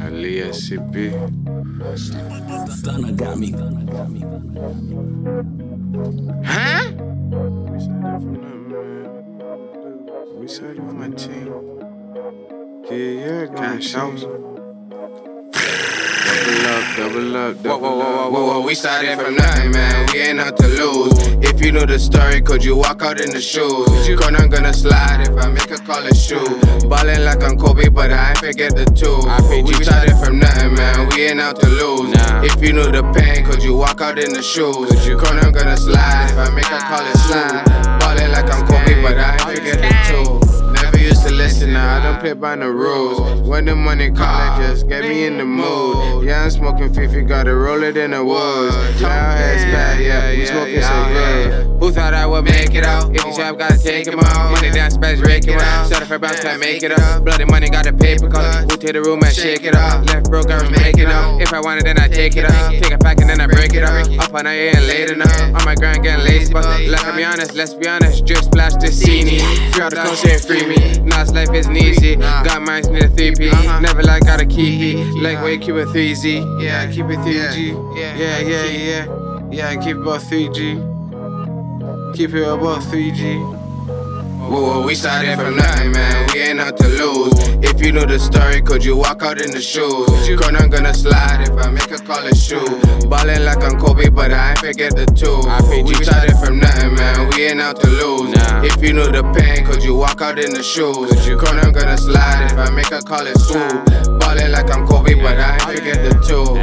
Ali SCP. Stunner got me. Huh? We said that from nothing, man. We said it from my team. Yeah, yeah, cash out. Double up, double up, Whoa, double whoa, whoa, whoa, up. whoa, whoa, we started from nothing, man. We ain't out to lose. If you know the story, could you walk out in the shoes? Corner I'm gonna slide if I make a call it shoe. Ballin' like I'm Kobe, but I ain't forget the two. We started from nothing, man. We ain't out to lose. If you know the pain, could you walk out in the shoes? Corner I'm gonna slide if I make a call it slide. Ballin' like I'm Kobe, but I ain't forget the two. Never used to listen, now I don't play by the rules. When the money call, it just get me in the mood. Yeah, I'm smoking Fifi, gotta roll it in the woods. Now heads back, yeah, we smoking so good. Thought I would make it out? If you trap, gotta take him out. Money down, space, rake him out. Shut up bounce, can't make it up. Bloody money, got a paper cut. Who to the room and shake it up. Left broke, I'm make it up. If I want it, then I take it up. Take it back and then I break it up. Up on I ain't late enough. On my grind, getting lazy, but let's be honest, let's be honest. Just splash the scene. Free out the coast and free me. Nas life isn't easy. Got minds need a 3P. Never like gotta keep it. Like way keep it 3Z. Yeah, keep it 3G. Yeah, yeah, yeah. Yeah, keep it about 3G. Keep it about 3G. Whoa, we started from nothing, man. We ain't out to lose. If you knew the story, could you walk out in the shoes? Girl, I'm gonna slide if I make a call it shoe. Ballin' like I'm Kobe, but I ain't forget the two. We started from nothing, man. We ain't out to lose. If you know the pain, could you walk out in the shoes? Girl, I'm gonna slide if I make a call it swoop. Ballin' like I'm Kobe, but I ain't forget the two.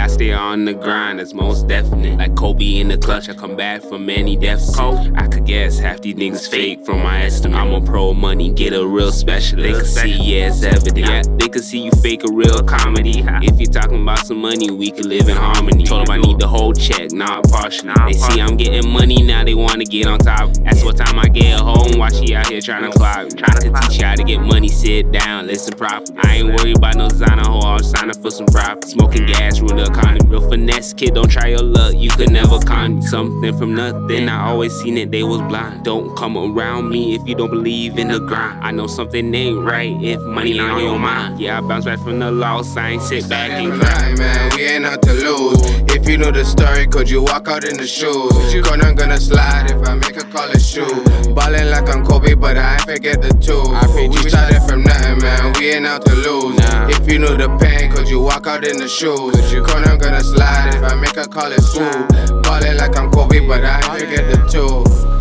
That's quiet. Yeah, I stay on the grind, that's most definite. Like Kobe in the clutch, I come back from many deficits. I could guess half these niggas fake from my estimate. I'm a pro money, get a real specialist. They can see, yeah, it's evident. Yeah, they can see you fake a real comedy. If you're talking about some money, we can live in harmony. Told them I need the whole check, not partial. They see I'm getting money, now they wanna get on top. That's what time I get home, while she out here trying to clock. I can teach you how to get money, sit down, listen properly. I ain't worried about no designer hoe, I'm signing for some profit. Smoking mm. gas, rule the economy. Real finesse, kid, don't try your luck, you could never con something from nothing. I always seen it, they was blind. Don't come around me if you don't believe in the grind. I know something ain't right if money ain't on your mind. Yeah, I bounce back from the loss, I ain't sit back and from cry. nothing, man. We ain't out to lose. If you know the story, could you walk out in the shoes? Corner I'm gonna slide if I make a call it shoe. Ballin' like I'm Kobe, but I ain't forget the two. We started from nothing, man. We ain't out to lose. If you know the pain, could you walk out in the shoes? Gonna slide if I make a call it swoop. Ballin' like I'm Kobe, but I forget the two.